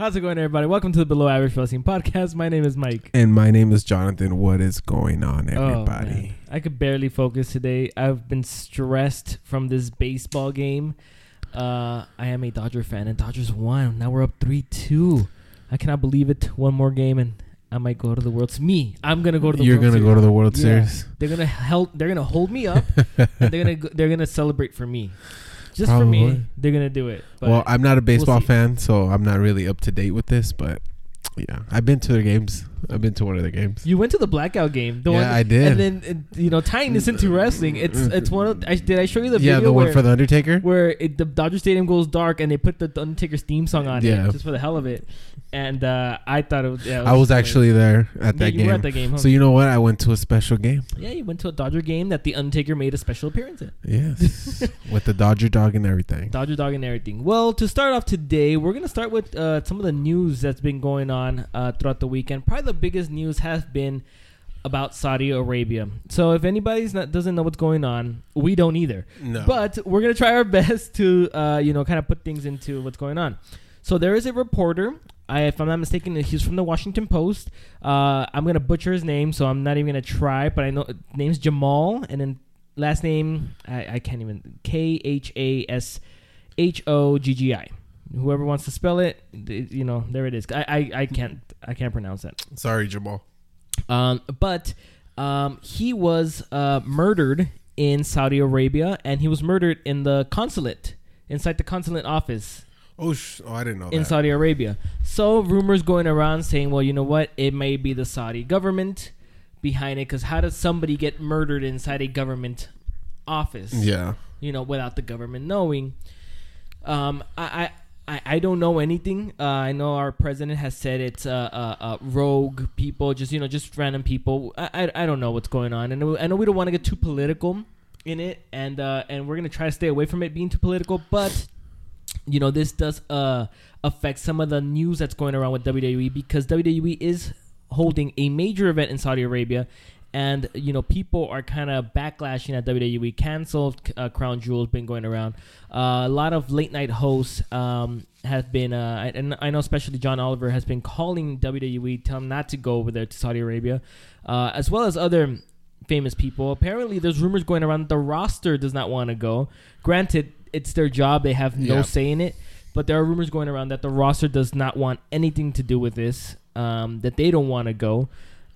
How's it going, everybody? Welcome to the Below Average Wrestling Podcast. My name is Mike. And my name is Jonathan. What is going on, Oh, everybody? man. I could barely focus today. I've been stressed from this baseball game. Uh, I am a Dodger fan, and Dodgers won. Now we're up 3 2. I cannot believe it. One more game, and I might go to the World Series. Me, I'm going to go to the You're World gonna Series. go to the World Yeah. Series. They're gonna help. They're gonna hold me up. and they're gonna go- they're gonna celebrate for me, just for me. They're gonna do it. But well, I'm not a baseball see. fan, so I'm not really up to date with this. But yeah, I've been to their games. I've been to one of the games. you went to the blackout game. The Yeah, one, I did. And then and, you know, tying this into wrestling, it's it's one of. I, did I show you the yeah, video the one where, for the Undertaker. where it, the Dodger Stadium goes dark and they put the Undertaker's theme song on Yeah. it just for the hell of it, and uh, I thought it was. Yeah, it I was actually there at that you game. were at that game. Huh? So you know what? I went to a special game. yeah, you went to a Dodger game that the Undertaker made a special appearance in. Yes, with the Dodger dog and everything. Dodger dog and everything. Well, to start off today, we're gonna start with uh, some of the news that's been going on uh, throughout the weekend. Probably the biggest news has been about Saudi Arabia. So if anybody's not doesn't know what's going on, we don't either. No, But we're gonna try our best to uh, you know kind of put things into what's going on. So there is a reporter. I, if I'm not mistaken, he's from the Washington Post. Uh, I'm gonna butcher his name, so I'm not even gonna try. But I know his name's Jamal, and then last name I, I can't even K H A S H O G G I. Whoever wants to spell it, you know, there it is. I, I, I can't I can't pronounce that. sorry, Jamal. Um, but um, he was uh, murdered in Saudi Arabia, and he was murdered in the consulate, inside the consulate office Oh, sh- oh, I didn't know in that. Saudi Arabia. So rumors going around saying, well, you know what? It may be the Saudi government behind it, because how does somebody get murdered inside a government office? yeah, you know, without the government knowing. Um, I, I, I- don't know anything. Uh, I know our president has said it's uh, uh, uh, rogue people, just you know, just random people. I, I, I don't know what's going on, and I know we don't want to get too political in it, and uh, and we're gonna try to stay away from it being too political. But you know, this does uh affect some of the news that's going around with WWE because WWE is holding a major event in Saudi Arabia. And you know people are kind of backlashing at WWE. Canceled uh, Crown Jewel has been going around. Uh, a lot of late night hosts um, have been, uh, and I know especially John Oliver has been calling WWE, tell them not to go over there to Saudi Arabia, uh, as well as other famous people. Apparently, there's rumors going around that the roster does not want to go. Granted, it's their job; they have no Yeah. say in it. But there are rumors going around that the roster does not want anything to do with this. Um, that they don't want to go.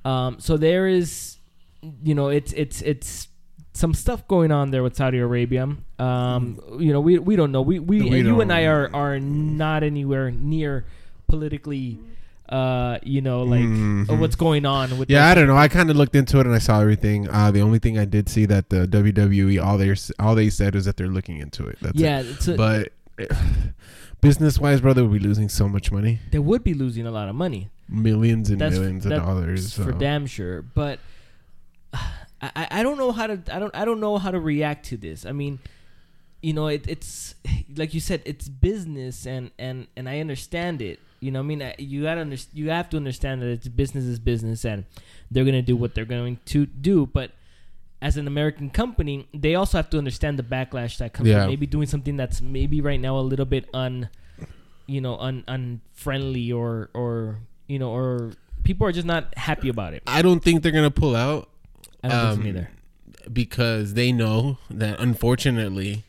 Um, so there is, you know, it's it's it's some stuff going on there with Saudi Arabia. Um, you know, we we don't know. We we, We you and I are are not anywhere near politically. Uh, you know, like Mhm. uh, what's going on with Yeah, I don't know. I kind of looked into it and I saw everything. Uh, the only thing I did see that the WWE all they all they said is that they're looking into it. That's yeah, it. a, But business wise, brother, we're losing so much money, they would be losing a lot of money. millions and That's- millions of dollars. for so. damn sure. But I, I- don't know how to I don't I don't know how to react to this. I mean, you know, it, it's like you said, it's business, and and and I understand it. You know, I mean, I- you gotta under, you have to understand that it's business is business, and they're gonna do what they're going to do. But as an American company, they also have to understand the backlash that comes. Yeah. from Maybe doing something that's maybe right now a little bit un, you know, un unfriendly or or you know or people are just not happy about it. I don't think they're gonna pull out I don't Um, think so either. because they know that unfortunately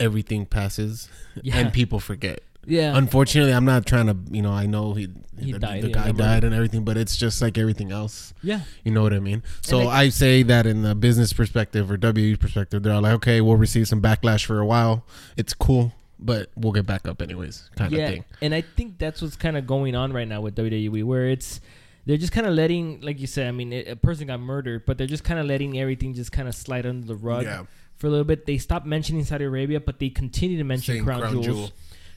everything passes Yeah. and people forget. Yeah. Unfortunately, I'm not trying to, you know, I know he, He the, died, the guy remember. died and everything, but it's just like everything else. yeah. You know what I mean? So I, say that in the business perspective or WE perspective, they're like, okay, we'll receive some backlash for a while. It's cool, but we'll get back up anyways, kind yeah. of thing. And I think that's what's kind of going on right now with WWE, where it's they're just kind of letting, like you said, I mean, a a person got murdered, but they're just kind of letting everything just kind of slide under the rug Yeah. for a little bit. They stopped mentioning Saudi Arabia, but they continue to mention Crown, Crown Jewels. Jewel.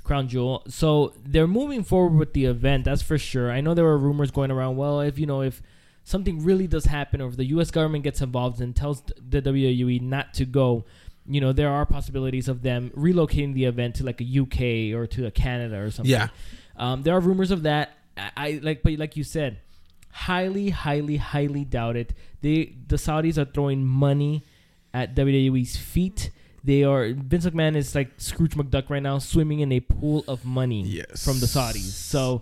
Crown Jewel. So they're moving forward with the event. That's for sure. I know there were rumors going around. Well, if you know if something really does happen, or if the U.S. government gets involved and tells the WWE not to go, you know, there are possibilities of them relocating the event to like a UK or to a Canada or something. Yeah. Um, there are rumors of that. I, I like, but like you said, highly, highly, highly doubt it. They the Saudis are throwing money at WWE's feet. They are Vince McMahon is like Scrooge McDuck right now, swimming in a pool of money Yes. from the Saudis. So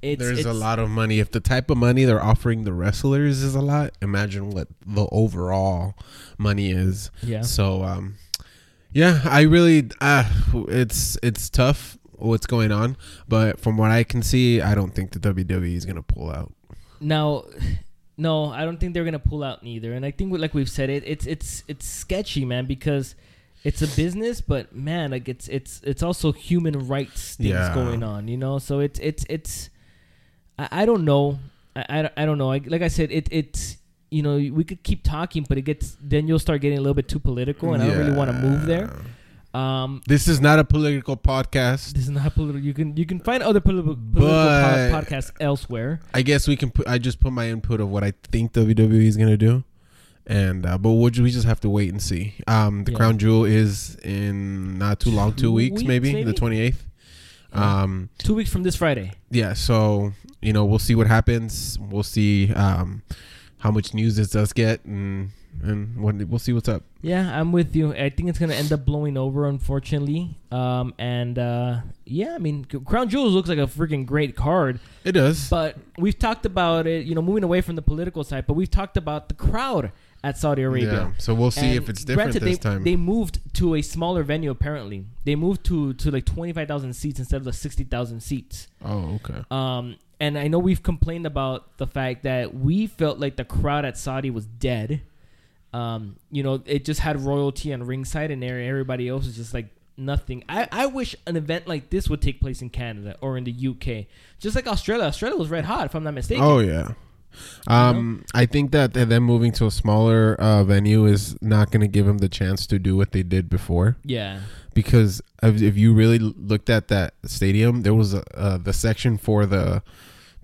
it's There's it's, a lot of money. If the type of money they're offering the wrestlers is a lot, imagine what the overall money is. Yeah, So, um, yeah, I really, uh, it's it's tough what's going on, but from what I can see, I don't think the WWE is gonna pull out. Now, no, I don't think they're gonna pull out neither. And I think, like we've said, it it's it's it's sketchy, man, because it's a business, but man, like it's it's it's also human rights things Yeah. going on, you know. So it's it's it's I, I don't know, I, I, don't- I don't know. I, like I said, it it's you know we could keep talking, but it gets then you'll start getting a little bit too political, and I don't really want to move there. Um, This is not a political podcast. this is not political. You can you can find other political, political pod, podcasts elsewhere. I guess we can put. I just put my input of what I think WWE is gonna do, and uh, but we'll, we just have to wait and see. Um, the Yeah. crown jewel is in not too long, two, Two weeks, weeks, maybe, maybe? the twenty eighth. Yeah. Um, Two weeks from this Friday. yeah. So you know, we'll see what happens. We'll see um, how much news this does get, and and we'll see what's up. Yeah, I'm with you. I think it's gonna end up blowing over, unfortunately. Um, and uh, yeah, I mean, Crown Jewels looks like a freaking great card, It does. but we've talked about it. You know, moving away from the political side, but we've talked about the crowd at Saudi Arabia. Yeah. So we'll see And if it's different granted, this they, time. They moved to a smaller venue. Apparently, they moved to to like twenty five thousand seats instead of the sixty thousand seats. oh, okay. Um, and I know we've complained about the fact that we felt like the crowd at Saudi was dead. Um, you know, it just had royalty on ringside, and everybody else was just like nothing. I, I wish an event like this would take place in Canada or in the UK, just like Australia. Australia was red hot, if I'm not mistaken. Oh yeah. Um, I think that them moving to a smaller uh, venue is not going to give them the chance to do what they did before. Yeah, Because if, if you really looked at that stadium, there was a, uh, the section for the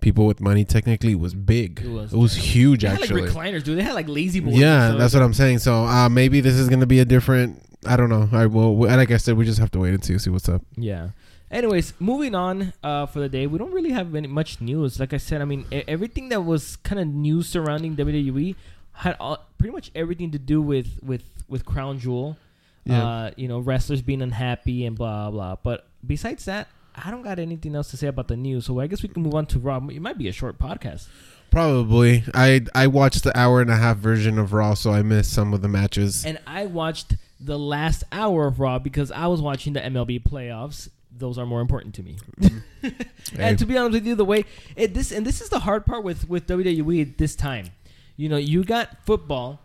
people with money. Technically, was big. It was. It was huge, they had like recliners, dude. They had like lazy boys. yeah, that's what I'm saying. So uh, maybe this is going to be a different. I don't know. I will. Like I said, we just have to wait and see see what's up. Yeah. Anyways, moving on uh, for the day, we don't really have any much news. Like I said, I mean, e- everything that was kind of news surrounding WWE had all, pretty much everything to do with with with Crown Jewel. Yeah. Uh, you know, wrestlers being unhappy and blah blah. But besides that, I don't got anything else to say about the news. So I guess we can move on to Raw. It might be a short podcast. Probably. I I watched the hour and a half version of Raw, so I missed some of the matches. And I watched the last hour of Raw because I was watching the MLB playoffs. Those are more important to me. Hey. Mm-hmm. And to be honest with you, the way it this and this is the hard part with with WWE this time. You know, you got football,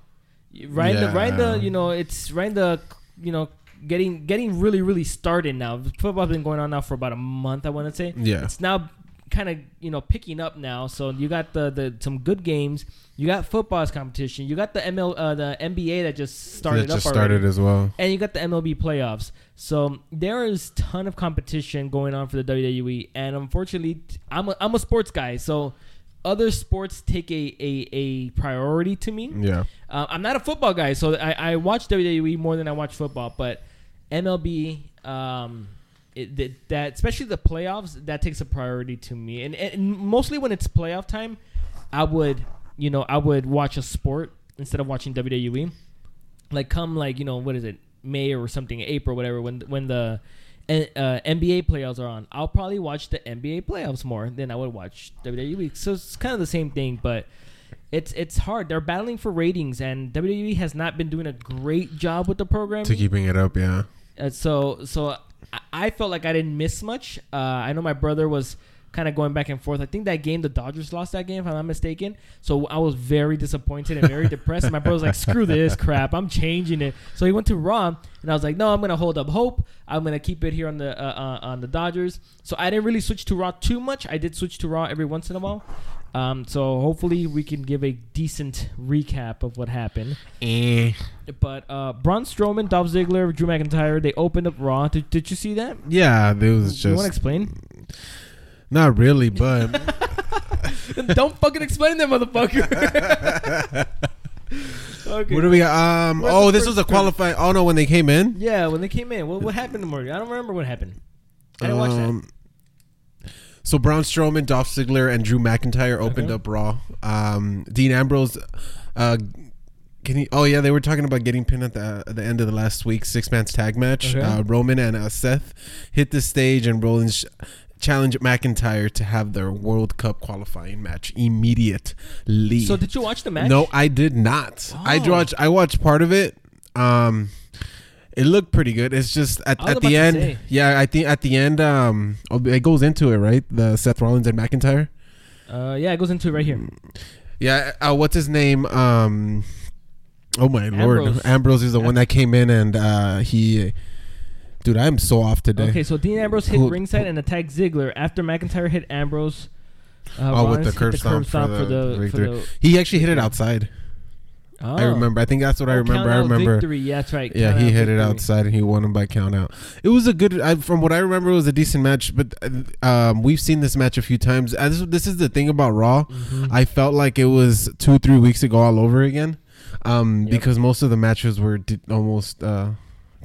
right? in The, right, the you know it's right the you know getting getting really really started now. Football's been going on now for about a month. I want to say Yeah. it's now kind of you know picking up now. So you got the the some good games. You got football's competition. You got the ML uh, the NBA that just started that just up already started as well. and you got the MLB playoffs. So there is ton of competition going on for the WWE, and unfortunately, I'm a, I'm a sports guy, so other sports take a a, a priority to me. Yeah. Uh, I'm not a football guy, so I, I watch WWE more than I watch football, but MLB, um, it, that, that especially the playoffs, that takes a priority to me, and, and mostly when it's playoff time, I would you know I would watch a sport instead of watching WWE. Like come like you know what is it May or something April whatever when when the uh, NBA playoffs are on, I'll probably watch the NBA playoffs more than I would watch WWE. So it's kind of the same thing, but it's it's hard. They're battling for ratings, and WWE has not been doing a great job with the program. To keeping it up, yeah. Uh, so so I, felt like I didn't miss much. Uh, I know my brother was kind of going back and forth. I think that game the Dodgers lost that game if I'm not mistaken. So I was very disappointed and very depressed. And my brother was like, "Screw this crap! I'm changing it." So he went to Raw, and I was like, "No, I'm gonna hold up hope. I'm gonna keep it here on the uh, uh, on the Dodgers." So I didn't really switch to Raw too much. I did switch to Raw every once in a while. Um, so hopefully we can give a decent recap of what happened. Eh. But uh, Braun Strowman, Dolph Ziggler, Drew McIntyre, they opened up Raw. Did, did you see that? Yeah, it was just. you want to explain? Not really, but Don't fucking explain that, motherfucker. okay. what do we got? Um, What's oh, the this first was a qualifying. Oh no, when they came in. yeah, when they came in, what, what happened to Morgan? I don't remember what happened. I didn't watch that. Um, So Braun Strowman, Dolph Ziggler, and Drew McIntyre opened Okay. up Raw. Um, Dean Ambrose uh, Can you? Oh yeah, they were talking about getting pinned at the at the end of the last week's six man's tag match. Okay. Uh, Roman and uh, Seth hit the stage, and Rollins challenged McIntyre to have their World Cup qualifying match immediately. So did you watch the match? No, I did not. I Oh. watched. I watched part of it. Um, it looked pretty good. It's just at, at the end. Yeah, I think at the end, um, oh, it goes into it, right? The Seth Rollins and McIntyre. Uh, yeah, it goes into it right here. Yeah. Uh, what's his name? Um. Oh my lord, Ambrose. Ambrose is the one that came in and uh he. Dude, I'm so off today. Okay, so Dean Ambrose hit Who- ringside and attacked Ziggler after McIntyre hit Ambrose. Uh, Oh, with Rollins the hit curb stomp for the for victory. the. He actually hit it outside. I Oh. remember. I think that's what I Oh, remember. I out remember. Victory. Yeah, that's right. Yeah, he out hit it victory. outside and he won him by count out. It was a good. I, from what I remember, it was a decent match. But uh, um, we've seen this match a few times. Uh, this, this is the thing about Raw. Mhm. I felt like it was two, three weeks ago all over again, um, Yep. because most of the matches were almost uh,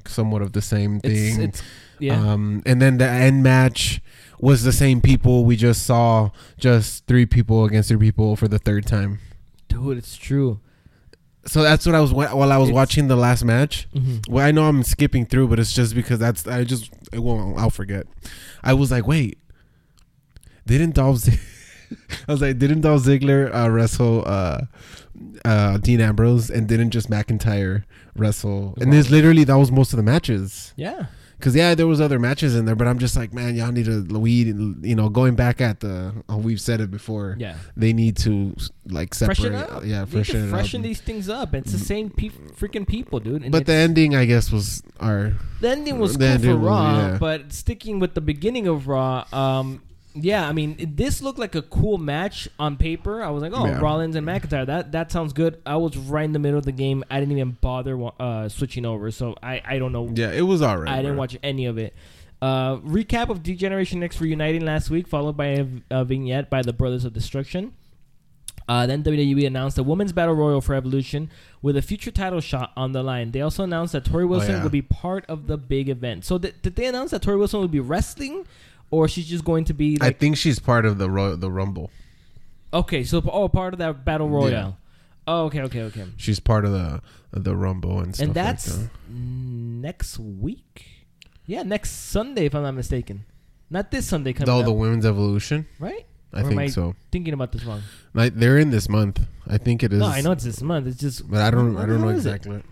somewhat of the same thing. it's yeah. Um, and then the end match was the same people. We just saw just three people against three people for the third time. Dude, it's true. So that's what I was while I was It's- watching the last match. Mhm. Well, I know I'm skipping through, but it's just because that's I just it won't I'll forget. I was like, wait, didn't Dolph? Z- I was like, didn't Dolph Ziggler uh, wrestle uh, uh, Dean Ambrose, and didn't just McIntyre wrestle? And this literally that was most of the matches. Yeah. Cause yeah, there was other matches in there, but I'm just like, man, y'all need to weed. You know, going back at the oh, we've said it before. Yeah. They need to like separate. Freshen up. Yeah, freshen freshen these things up. It's the same pe- freaking people, dude. And But the ending, I guess, was our the ending was the cool ending for was- Raw, yeah. but sticking with the beginning of Raw, um, yeah, I mean, this looked like a cool match on paper. I was like, oh, Yeah. Rollins and McIntyre, that that sounds good. I was right in the middle of the game. I didn't even bother uh, switching over, so I I don't know. yeah, it was alright. I didn't watch any of it. Uh, recap of D-Generation X reuniting last week, followed by a, a vignette by the Brothers of Destruction. Uh, then WWE announced a women's battle royal for Evolution with a future title shot on the line. They also announced that Torrie Wilson yeah. would be part of the big event. So th- did they announce that Torrie Wilson would be wrestling, or she's just going to be I think she's part of the the Rumble. okay? So oh, part of that battle royale. Oh, okay, okay, okay. She's part of the the Rumble and stuff. and that's like next week. Yeah, next Sunday, if I'm not mistaken. Not this Sunday that. coming Oh, the Women's Evolution. right? I Or think I so. Thinking about this wrong. Like they're in this month. I think it is. No, I know it's this month. It's just, but I don't. I don't know is it? exactly.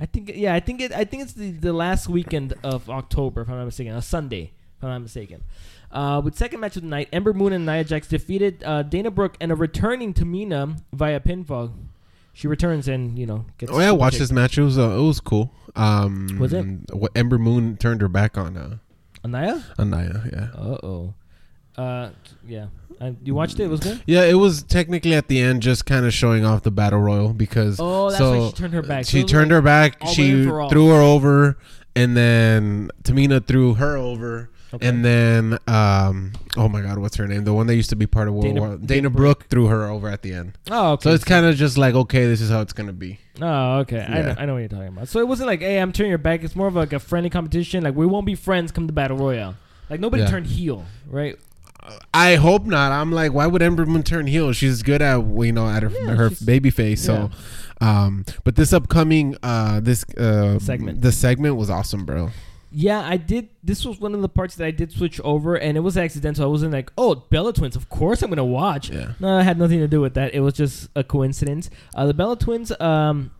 I think, yeah, I think it. I think it's the, the last weekend of October, if I'm not mistaken, a Sunday, if I'm not mistaken. Uh, with second match of the night, Ember Moon and Nia Jax defeated uh, Dana Brooke and a returning Tamina via pinfall. She returns and you know gets. Oh yeah, I watched this match. It was uh, it was cool. Um, Was it? What Ember Moon turned her back on uh, Nia. on Nia. Yeah. Uh oh. Uh yeah. Uh, you watched it? It was good. Yeah, it was technically at the end just kind of showing off the battle royal because Oh, that's so why she turned her back. She was turned like her back. She women for all. threw her over, and then Tamina threw her over, Okay. and then um, oh my god, what's her name? The one that used to be part of World Dana- War. Dana Dana Brooke threw her over at the end. Oh, okay. So it's kind of just like okay, this is how it's gonna be. Oh, okay. I, know, I know what you're talking about. So it wasn't like, hey, I'm turning your back. It's more of like a friendly competition. Like we won't be friends come to battle royale. Like nobody Yeah. turned heel, right? I hope not. I'm like, why would Ember Moon turn heel? She's good at you know at her Yeah, her baby face. So, um, but this upcoming uh this uh Segment. the segment was awesome, bro. Yeah, I did. This was one of the parts that I did switch over, and it was accidental. I wasn't like, oh, Bella Twins. Of course, I'm gonna watch. Yeah. No, it had nothing to do with that. It was just a coincidence. Uh, the Bella Twins, um,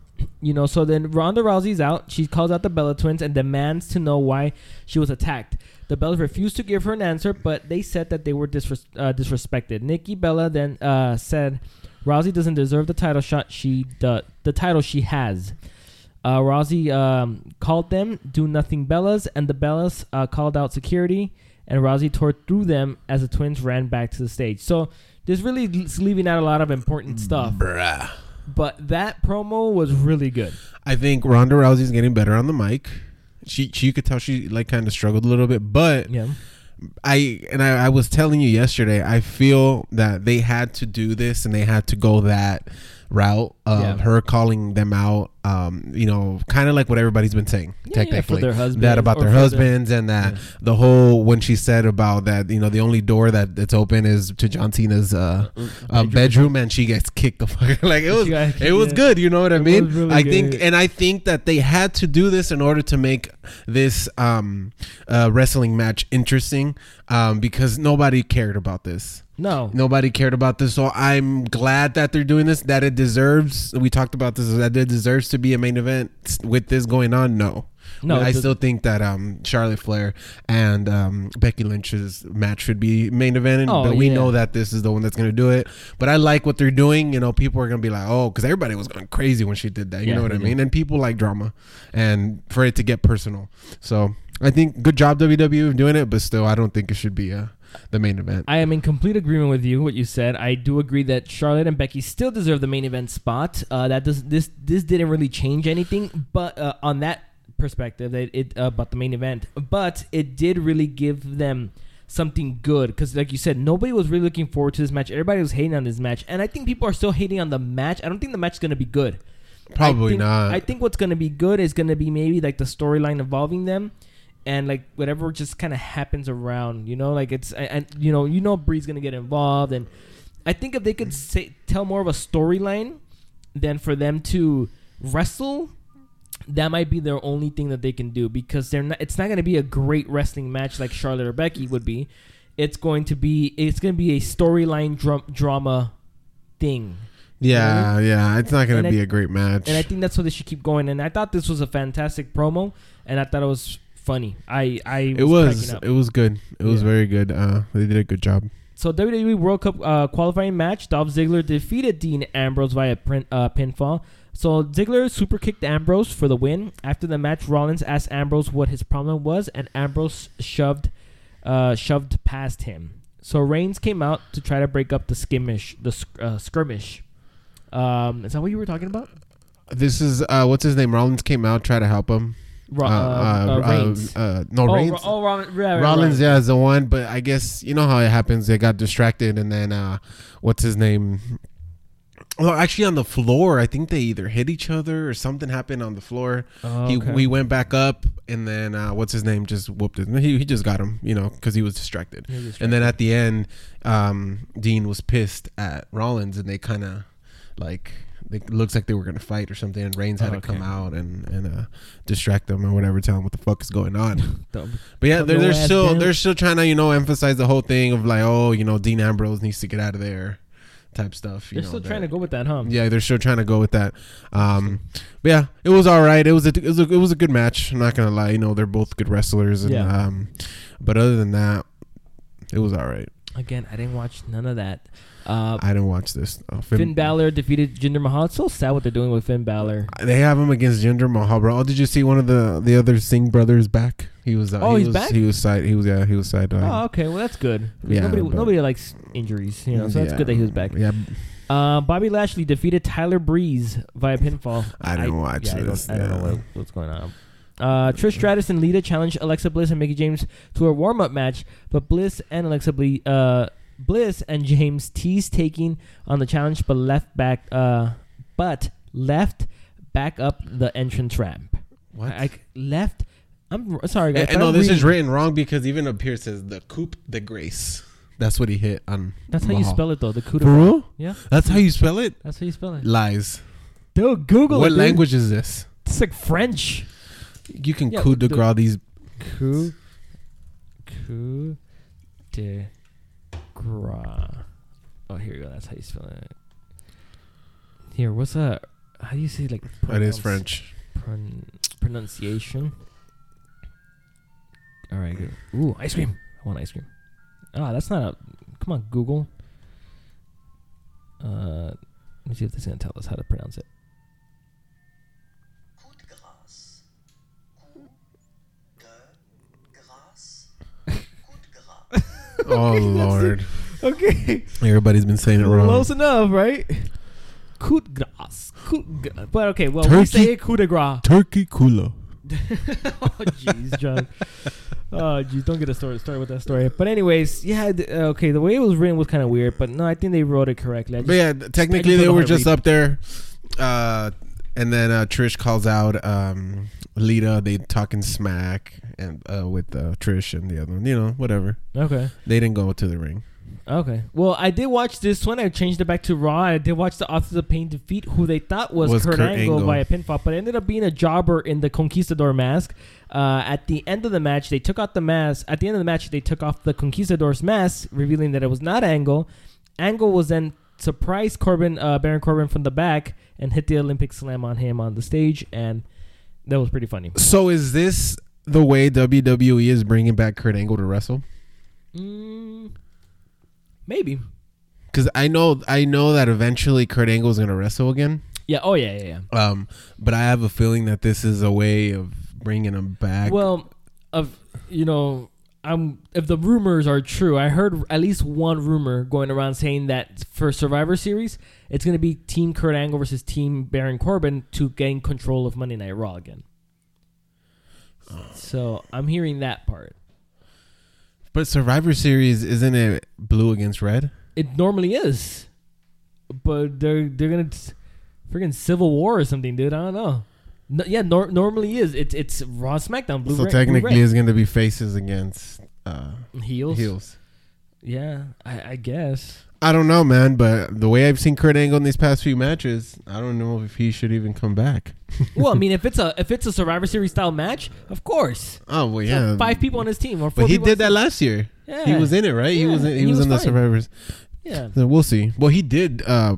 you know, so then Ronda Rousey's out. She calls out the Bella Twins and demands to know why she was attacked. The Bellas refused to give her an answer, but they said that they were disres- uh, disrespected. Nikki Bella then uh, said, "Rousey doesn't deserve the title shot. She the the title she has." Uh, Rousey um, called them "Do Nothing Bellas," and the Bellas uh, called out security, and Rousey tore through them as the twins ran back to the stage. So this really is leaving out a lot of important stuff. Bruh. But that promo was really good. I think Ronda Rousey's getting better on the mic. She, she you could tell she like kind of struggled a little bit, but Yeah. I and I, I was telling you yesterday. I feel that they had to do this and they had to go that route of Yeah. her calling them out. Um, you know, kind of like what everybody's been saying. Yeah, yeah, technically, their husbands that about their husbands and that Yeah. the whole when she said about that, you know, the only door that that's open is to John Cena's uh, uh, bedroom, and she gets kicked the fuck. like it was, got- it was yeah. good. You know what I mean? really I think, and I think that they had to do this in order to make this um, uh, wrestling match interesting, um, because nobody cared about this. No. Nobody cared about this, so I'm glad that they're doing this. That it deserves. We talked about this. That it deserves to be a main event with this going on. No, No, I still think that um, Charlotte Flair and um, Becky Lynch's match should be main event. Oh, but we yeah. know that this is the one that's going to do it. But I like what they're doing. You know, people are going to be like, oh, because everybody was going crazy when she did that. You Yeah, know what I did. mean? And people like drama, and for it to get personal. So I think good job WWE of doing it, but still, I don't think it should be uh, the main event. I am in complete agreement with you. What you said, I do agree that Charlotte and Becky still deserve the main event spot. Uh, that does this this didn't really change anything, but uh, on that perspective, that it uh, about the main event, but it did really give them something good because, like you said, nobody was really looking forward to this match. Everybody was hating on this match, and I think people are still hating on the match. I don't think the match is gonna be good. Probably I think, not. I think what's gonna be good is gonna be maybe like the storyline involving them, and like whatever just kind of happens around. You know, like it's and you know you know Brie's gonna get involved, and I think if they could say tell more of a storyline than for them to wrestle. That might be their only thing that they can do because they're not. It's not going to be a great wrestling match like Charlotte or Becky would be. It's going to be. It's to be a storyline drum, drama thing. yeah, yeah. It's not going to I- be a great match. And I think that's what they should keep going. And I thought this was a fantastic promo, and I thought it was funny. I I it was cracking up. it was good. It was Yeah. very good. Uh, they did a good job. So WWE World Cup uh, qualifying match: Dolph Ziggler defeated Dean Ambrose via pin, uh, pinfall. So Ziggler super kicked Ambrose for the win. After the match, Rollins asked Ambrose what his problem was, and Ambrose shoved uh, shoved past him. So Reigns came out to try to break up the skirmish. The uh, skirmish. Um, is that what you were talking about? This is uh, what's his name? Rollins came out, try to help him. Ro- uh, uh, Reigns. uh, no, oh, Reigns. Oh, Rollins, right, right, Rollins, right. yeah, is the one. But I guess you know how it happens. They got distracted, and then uh, what's his name? Well, actually, on the floor, I think they either hit each other or something happened on the floor. Oh, He okay. we went back up, and then uh, what's his name? Just whooped it. He, he just got him, you know, because he was distracted. He was And then at the end, um, Dean was pissed at Rollins, and they kind of like it looks like they were gonna fight or something. And Reigns had Oh, to come out and and uh, distract them or whatever, tell them what the fuck is going on. But yeah, they're, they're still down. they're still trying to you know emphasize the whole thing of like oh you know Dean Ambrose needs to get out of there, type stuff. You They're know, still that- trying to go with that, huh? Yeah, they're still trying to go with that. Um, but yeah, it was all right. It was a it was a, it was a good match. I'm not gonna lie. You know, they're both good wrestlers. And, Yeah. Um, but other than that, it was all right. Again, I didn't watch none of that. Uh, I didn't watch this. Uh, Finn, Balor defeated Jinder Mahal. It's so sad what they're doing with Finn Balor. They have him against Jinder Mahal, bro. Oh, did you see one of the the other Singh brothers back? He was. Uh, Oh, he he's was, back? He was side. He was. Yeah, he was side. oh, okay. Well, that's good. yeah, nobody, nobody likes injuries, you know. So that's yeah. good that he was back. Yeah, Uh, Bobby Lashley defeated Tyler Breeze via pinfall. I didn't watch yeah, I don't, I don't know what, what's going on. Uh, Trish Stratus and Lita challenged Alexa Bliss and Mickie James to a warm-up match, but Bliss and Alexa Ble- uh, Bliss and James teased taking on the challenge, but left back, uh, but left back up the entrance ramp. what? I, I left. I'm r- sorry, guys. And, no, I'm this is written wrong because even up here says the coupe de grace. That's what he hit on. That's how you Mahal. spell it, though. The coup de For grace. real? Yeah, That's how you spell it. that's how you spell it. Lies. Dude, Google what it. dude. language is this? It's like French. You can Yeah, coup de the- grace these. Coup, coup de Oh, here you go. That's how you spell it. Here, what's that? How do you say like? That is French. Pron- pronunciation. All right, good. Ooh, ice cream. I want ice cream. Ah, that's not a. Come on, Google. Uh, let me see if this is gonna tell us how to pronounce it. Coup de grâce. Coup de grâce. Coup Oh Lord! Okay. Everybody's been saying it wrong. Close enough, right? Coup de grace. Coup de grace. But okay, well, we say it coup de grace. Turkey cooler. oh jeez, John. Oh jeez, don't get a story started with that story. But anyways, yeah, th- okay. The way it was written was kind of weird, but no, I think they wrote it correctly. I But just, yeah, technically they were just up there, uh, and then uh, Trish calls out um, Lita. They talking smack and uh, with uh, Trish and the other one. You know, whatever. okay, They didn't go to the ring. okay. Well, I did watch this one. I changed it back to Raw. I did watch the Authors of Pain defeat who they thought was, Was Kurt, Kurt Angle, Angle. a pinfall, but it ended up being a jobber in the Conquistador mask. Uh, at the end of the match, they took out the mask. At the end of the match, they took off the Conquistador's mask, revealing that it was not Angle. Angle was then surprised Corbin, uh, Baron Corbin from the back and hit the Olympic slam on him on the stage, and that was pretty funny. So is this the way WWE is bringing back Kurt Angle to wrestle? Mm, maybe. Because I know I know that eventually Kurt Angle is gonna wrestle again. Yeah. Oh yeah. Yeah. yeah. Um, but I have a feeling that this is a way of bringing him back. Well, of you know, I'm if the rumors are true, I heard at least one rumor going around saying that for Survivor Series, it's going to be Team Kurt Angle versus Team Baron Corbin to gain control of Monday Night Raw again. So I'm hearing that part. but Survivor Series isn't it blue against red? It normally is, but they're they're gonna freaking Civil War or something, dude. I don't know. No, yeah, nor- normally is. It's it's Raw SmackDown. Blue so red- technically, it's gonna be faces against uh, heels. heels. Yeah, I, I guess. I don't know, man, but the way I've seen Kurt Angle in these past few matches, I don't know if he should even come back. well, I mean, if it's a if it's a Survivor Series style match, of course. Oh well, So yeah. five people on his team or four. but he did that last year. Yeah, He was in it, right? he was in, he, was, was in the. Survivors. Yeah, So we'll see. Well, he did uh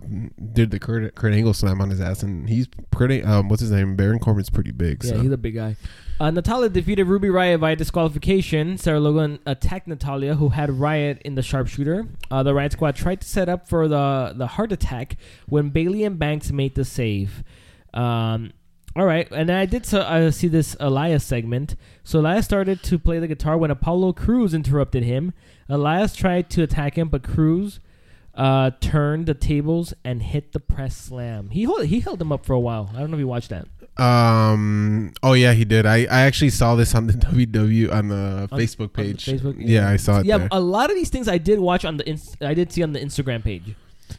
did the Kurt, Kurt Angle slam on his ass, and he's pretty. Um, what's his name? Baron Corbin's pretty big. yeah, so. he's a big guy. Uh, Natalya defeated Ruby Riott via disqualification. Sarah Logan attacked Natalya, who had Riot in the sharpshooter. Uh, the Riot Squad tried to set up for the the heart attack when Bayley and Banks made the save. Um, all right, and I did so, uh, see this Elias segment. So Elias started to play the guitar when Apollo Crews interrupted him. Elias tried to attack him, but Crews uh, turned the tables and hit the press slam. He hold, he held him up for a while. I don't know if you watched that. Um. Oh yeah, he did. I, I actually saw this on the WW on the On- Facebook on the page. Facebook? Yeah, I saw it. yeah, there. a lot of these things I did watch on the ins- I did see on the Instagram page.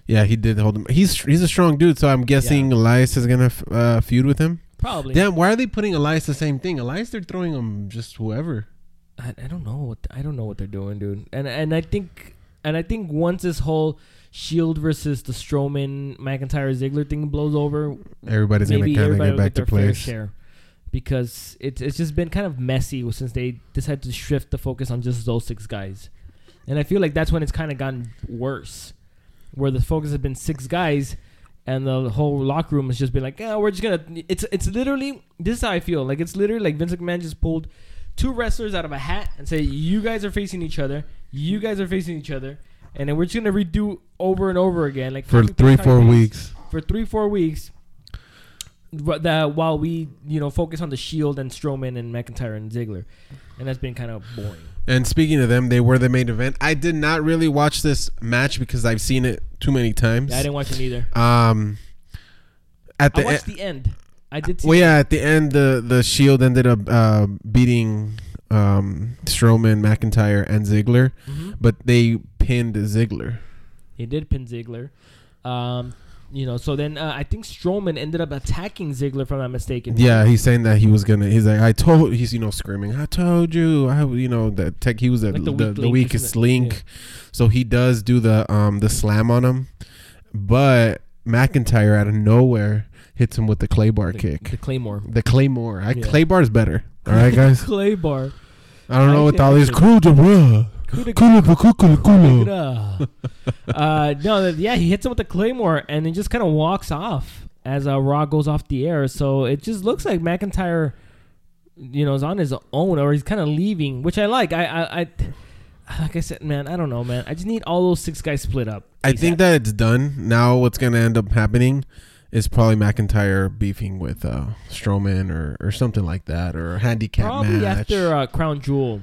yeah, he did hold him. He's he's a strong dude, so I'm guessing Elias is gonna f- uh, feud with him. Probably. Damn, why are they putting Elias the same thing? Elias, they're throwing him just whoever. I, I don't know what I don't know what they're doing, dude. And and I think and I think once this whole Shield versus the Strowman McIntyre Ziggler thing blows over, Everybody's maybe gonna kind of everybody get back to place. share. Because it's it's just been kind of messy since they decided to shift the focus on just those six guys, and I feel like that's when it's kind of gotten worse, where the focus has been six guys, and the whole locker room has just been like, yeah, we're just gonna. It's it's literally this is how I feel. Like it's literally like Vince McMahon just pulled two wrestlers out of a hat and say, you guys are facing each other, you guys are facing each other, and then we're just gonna redo over and over again, like For three, four weeks. for three four weeks. But that while we you know focus on the Shield and Strowman and McIntyre and Ziggler, and that's been kind of boring. And speaking of them, they were the main event. I did not really watch this match because I've seen it too many times. Yeah, I didn't watch it either. um, at I the watched e- the end. I did. See well, yeah, at the end, the the Shield ended up uh, beating um, Strowman, McIntyre, and Ziggler, hmm but they pinned Ziggler. He did pin Ziggler. Um, you know, so then uh, I think Strowman ended up attacking Ziggler, if I'm not mistaken. Yeah, he's saying that he was gonna. He's like, I told. He's you know screaming. I told you. I you know that tech. He was the Like the, the the, weak link or weakest link. Yeah. So he does do the um the slam on him, but McIntyre out of nowhere hits him with the clay bar the, kick. the Claymore. The claymore. I, Yeah. Clay bar's better. All right, guys. Clay bar. I don't know I what all these cool. uh, no, yeah, he hits him with the claymore and then just kind of walks off as uh, Raw goes off the air. So it just looks like McIntyre, you know, is on his own or he's kind of leaving, which I like. I, I, I, like I said, man, I don't know, man. I just need all those six guys split up. I think that it's done. Now what's gonna end up happening is probably McIntyre beefing with uh, Strowman or, or something like that or a handicap probably match. after uh, Crown Jewel.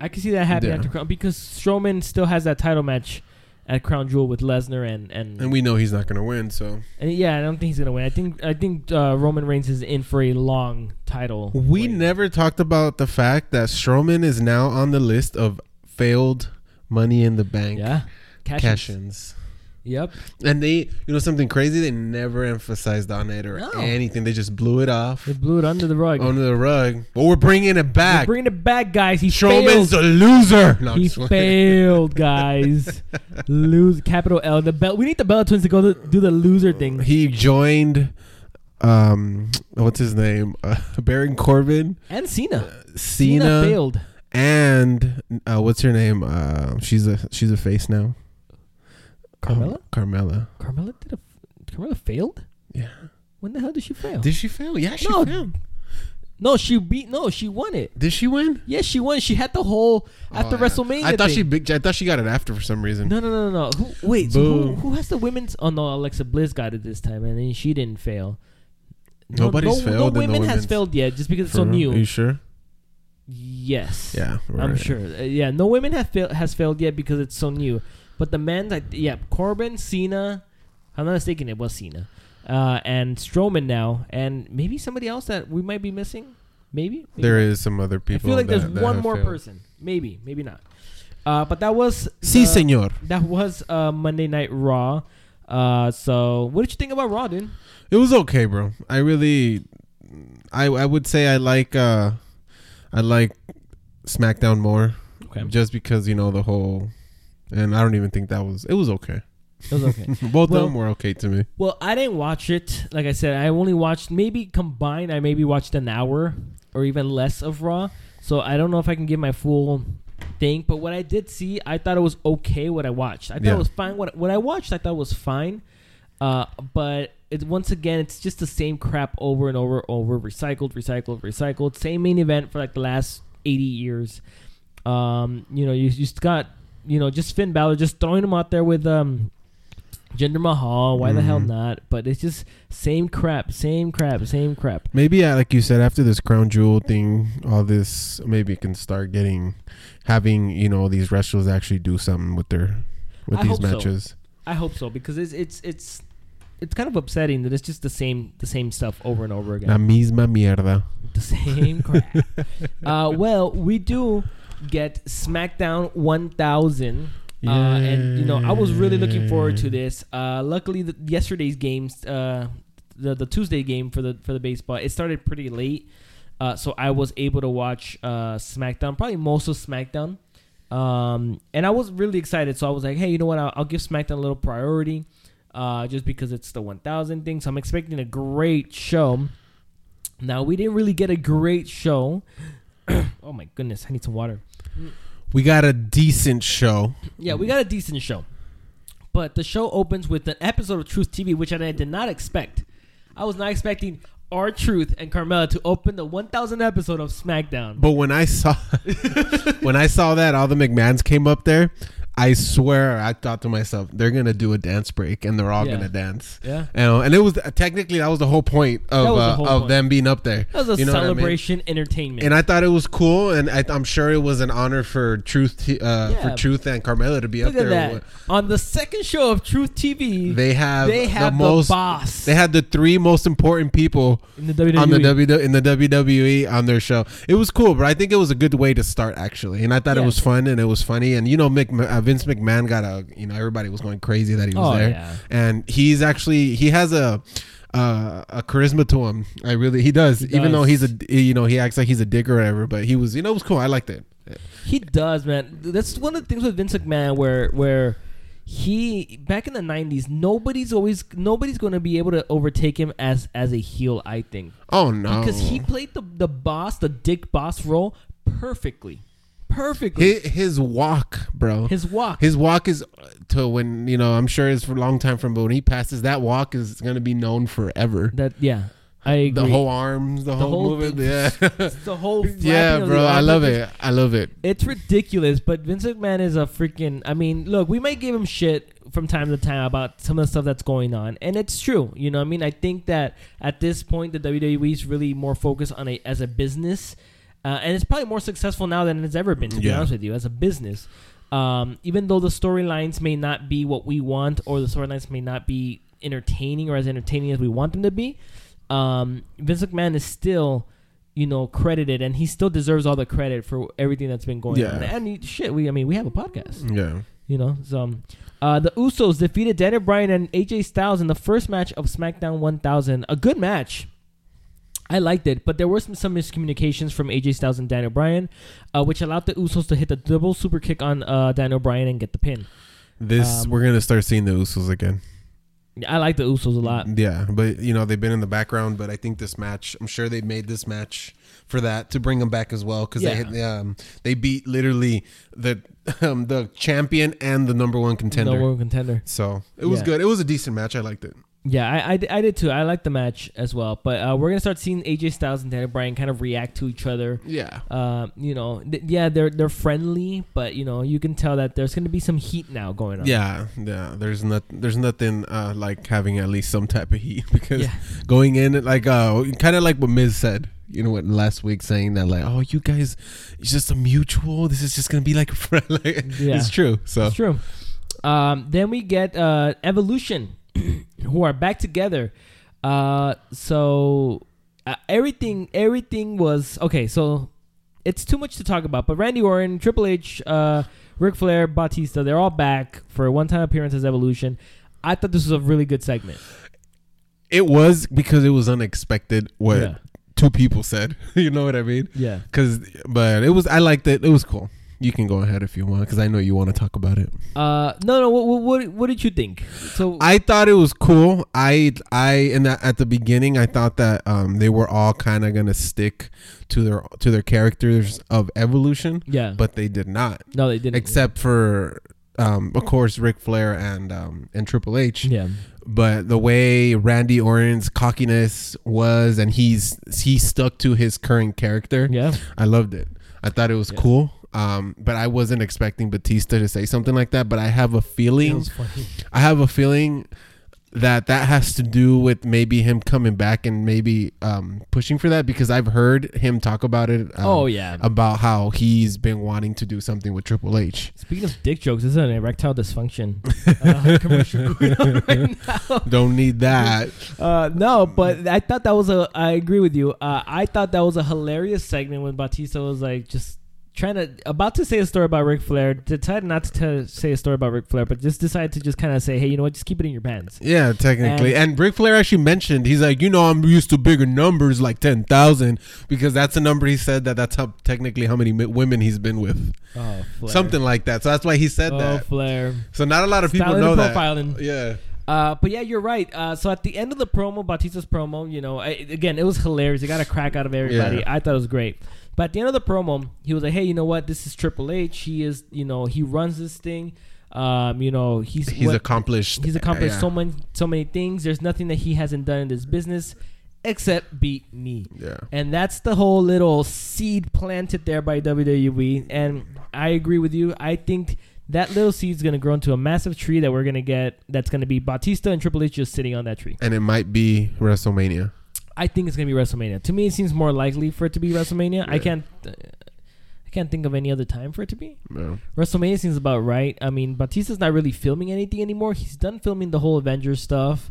I can see that happening Yeah. after Crown because Strowman still has that title match at Crown Jewel with Lesnar and and, And we know he's not gonna win, so and yeah, I don't think he's gonna win. I think I think uh, Roman Reigns is in for a long title. we reign. never talked about the fact that Strowman is now on the list of failed Money in the Bank yeah cash. cash-ins. Yep. And they, you know, something crazy. They never emphasized on it or No. anything. They just blew it off They blew it under the rug. under the rug. But we're bringing it We're back. bringing it back, guys. He Strowman's failed. a loser. No, he failed, guys. Lose capital L. The bell. We need the Bella Twins to go to, do the loser thing. He joined, um, what's his name? Uh, Baron Corbin, And Cena. Cena Cena, failed. and uh, what's her name? Uh, she's a she's a face now. Carmella. Um, Carmella. Carmella did a. Carmella failed. Yeah. When the hell did she fail? Did she fail? Yeah, she No. failed. no, she beat. No, she won it. Did she win? Yes, she won. She had the whole after Oh, yeah. WrestleMania. I thought thing. she big. I thought she got it after for some reason. No, no, no, no, no. Who, wait, so who, who has the women's? Oh no, Alexa Bliss got it this time, and then she didn't fail. Nobody's no, failed No women has failed yet, just because it's so real? new. Are you sure? yes. Yeah, I'm sure. Uh, yeah, no women have failed has failed yet because it's so new. But the men, like, yeah, Corbin, Cena. I'm not mistaken. It was Cena, uh, and Strowman now, and maybe somebody else that we might be missing. Maybe, maybe There not. is some other people. I feel like that- there's that one more failed. person. Maybe, maybe not. Uh, but that was Si, senor. That was uh, Monday Night Raw. Uh, so what did you think about Raw, dude? It was okay, bro. I really, I I would say I like uh, I like SmackDown more, Okay, just because you know the whole, and I don't even think that was. It was okay. it was okay. Both Well- of them were okay to me. well, I didn't watch it. Like I said, I only watched maybe combined. I maybe watched an hour or even less of Raw. So I don't know if I can give my full thing. But what I did see, I thought it was okay. What I watched, I thought Yeah. it was fine. What what I watched, I thought was fine. Uh, but it once again, it's just the same crap over and over, over, recycled, recycled, recycled. Same main event for like the last eighty years. Um, you know, you you just got you know just Finn Balor just throwing him out there with um. Jinder Mahal, why the hell Mhm. not? But it's just same crap, same crap, same crap. Maybe, yeah, like you said, after this crown jewel thing, all this maybe can start getting, having you know these wrestlers actually do something with their, with I these hope so. matches. I hope so because it's it's it's it's kind of upsetting that it's just the same the same stuff over and over again. La misma mierda. the same crap. uh, well, we do get SmackDown 1000. Uh, and you know, I was really looking forward to this. Uh, luckily, the, yesterday's games, uh, the the Tuesday game for the for the baseball, it started pretty late, uh, so I was able to watch uh, SmackDown, probably most of SmackDown, um, and I was really excited. So I was like, hey, you know what? I'll, I'll give SmackDown a little priority, uh, just because it's the 1000 thing. So I'm expecting a great show. Now we didn't really get a great show. oh my goodness, I need some water. We got a decent show. Yeah, we got a decent show. But the show opens with an episode of Truth TV, which I did not expect. I was not expecting R-Truth and Carmella to open the 1000 episode of SmackDown. But when I saw when I saw that all the McMahons came up there, I swear I thought to myself, they're gonna do a dance break and they're all Yeah. gonna dance. Yeah. You know, and it was technically that was the whole point of That was the uh, whole of point. them being up there. That was a You know what I mean? celebration entertainment. And I thought it was cool, and I, I'm sure it was an honor for Truth, t- uh, Yeah. for Truth and Carmella to be Look up there. On the second show of Truth TV, They have they have the the, most. boss They had the three most important people in the WWE. on the W in the WWE on their show. It was cool, but I think it was a good way to start actually, and I thought it was fun and it was funny. And you know, Mick, uh, Vince McMahon got a you know everybody was going crazy that he was Oh, there, yeah. and he's actually he has a. Uh, a charisma to him. I really he does. He Even though he's a you know he acts like he's a dick or whatever, but he was you know it was cool. I liked it. He does, man. That's one of the things with Vince McMahon where where he back in the '90s, nobody's always nobody's going to be able to overtake him as as a heel. I think Oh no, because he played the the boss, the dick boss role perfectly, perfectly. his, his walk, bro. His walk, His walk is to when you know I'm sure it's for a long time from, but when he passes that walk is gonna be known forever. that yeah, I agree. The whole arms, the, whole, whole movement, thing. yeah, the whole thing yeah, bro. I love it. I love it. It's ridiculous, but Vince McMahon is a freaking. I mean, look, we might give him shit from time to time about some of the stuff that's going on, and it's true. You know, what I mean, I think that at this point, the WWE is really more focused on a as a business, uh, and it's probably more successful now than it's ever been. To be Yeah. honest with you, as a business. Um, even though the storylines may not be what we want, or the storylines may not be entertaining or as entertaining as we want them to be, um, Vince McMahon is still, you know, credited, and he still deserves all the credit for everything that's been going Yeah. on. And he, shit, we I mean, we have a podcast. Yeah. You know, so um, uh, the Usos defeated Daniel Bryan and AJ Styles in the first match of SmackDown 1000. A good match. I liked it, but there were some, some miscommunications from AJ Styles and Daniel Bryan, uh, which allowed the Usos to hit the double super kick on uh, Daniel Bryan and get the pin. This Um, we're gonna start seeing the Usos again. I like the Usos a lot. Yeah, but you know they've been in the background. But I think this match, I'm sure they made this match for that to bring them back as well because Yeah. they um they beat literally the um, the champion and the number one contender. No world contender. So it was Yeah. good. It was a decent match. I liked it. Yeah, I, I, I did too. I like the match as well. But uh, we're gonna start seeing AJ Styles and Daniel Bryan kind of react to each other. Yeah. Uh, you know, th- yeah, they're they're friendly, but you know, you can tell that there's gonna be some heat now going on. Yeah, yeah. There's not, there's nothing uh, like having at least some type of heat because Yeah. going in like uh, kind of like what Miz said. You know what? Last week saying that like, oh, you guys, it's just a mutual. This is just gonna be like like, Yeah. It's true. So It's true. Um, then we get uh, Evolution, who are back together. Uh, so uh, everything everything was okay. So it's too much to talk about. But Randy Orton, Triple H, uh, Ric Flair, Batista, they're all back for a one-time appearance as Evolution. I thought this was a really good segment. it was because it was unexpected what Yeah. two people said. you know what I mean? Yeah. Because, but it was. I liked it. It was cool. You can go ahead if you want because I know you want to talk about it. Uh, no, no. What, what, what did you think? So I thought it was cool. I I and that at the beginning I thought that um they were all kind of gonna stick to their to their characters of evolution, yeah, but they did not. no, they didn't. Except for um of course Ric Flair and um and Triple H. yeah, But the way Randy Orton's cockiness was and he's he stuck to his current character. yeah. I loved it. I thought it was Yeah. cool. Um, but I wasn't expecting Batista to say something like that. But I have a feeling. I have a feeling that that has to do with maybe him coming back and maybe um, pushing for that because I've heard him talk about it. Um, oh yeah. about how he's been wanting to do something with Triple H. Speaking of dick jokes, this is an erectile dysfunction uh, commercial right. Don't need that. Uh, no, but I thought that was a. I agree with you. Uh, I thought that was a hilarious segment when Batista was like just trying to about to say a story about Ric Flair. Decided not to tell, say a story about Ric Flair, but just decided to just kind of say, hey, you know what? Just keep it in your pants. Yeah, technically. And, Ric Flair actually mentioned he's like, you know, I'm used to bigger numbers like ten thousand because that's the number he said that that's how technically how many women he's been with, Oh, Flair. something like that. So that's why he said Oh, that. Flair. So not a lot of people Styling know and that. profiling. Yeah. Uh, but yeah, you're right. Uh, so at the end of the promo, Batista's promo, you know, I, again, it was hilarious. He got a crack out of everybody. Yeah. I thought it was great. But at the end of the promo, he was like, "Hey, you know what? This is Triple H. He is, you know, he runs this thing. Um, you know, he's He's what- accomplished. he's accomplished yeah. so many so many things. There's nothing that he hasn't done in this business except beat me." Yeah. And that's the whole little seed planted there by WWE. And I agree with you. I think that little seed's going to grow into a massive tree that we're going to get. That's going to be Batista and Triple H just sitting on that tree. And it might be WrestleMania. I think it's going to be WrestleMania. To me, it seems more likely for it to be WrestleMania. I can't. Uh, I can't think of any other time for it to be. No. WrestleMania seems about right. I mean, Batista's not really filming anything anymore. He's done filming the whole Avengers stuff,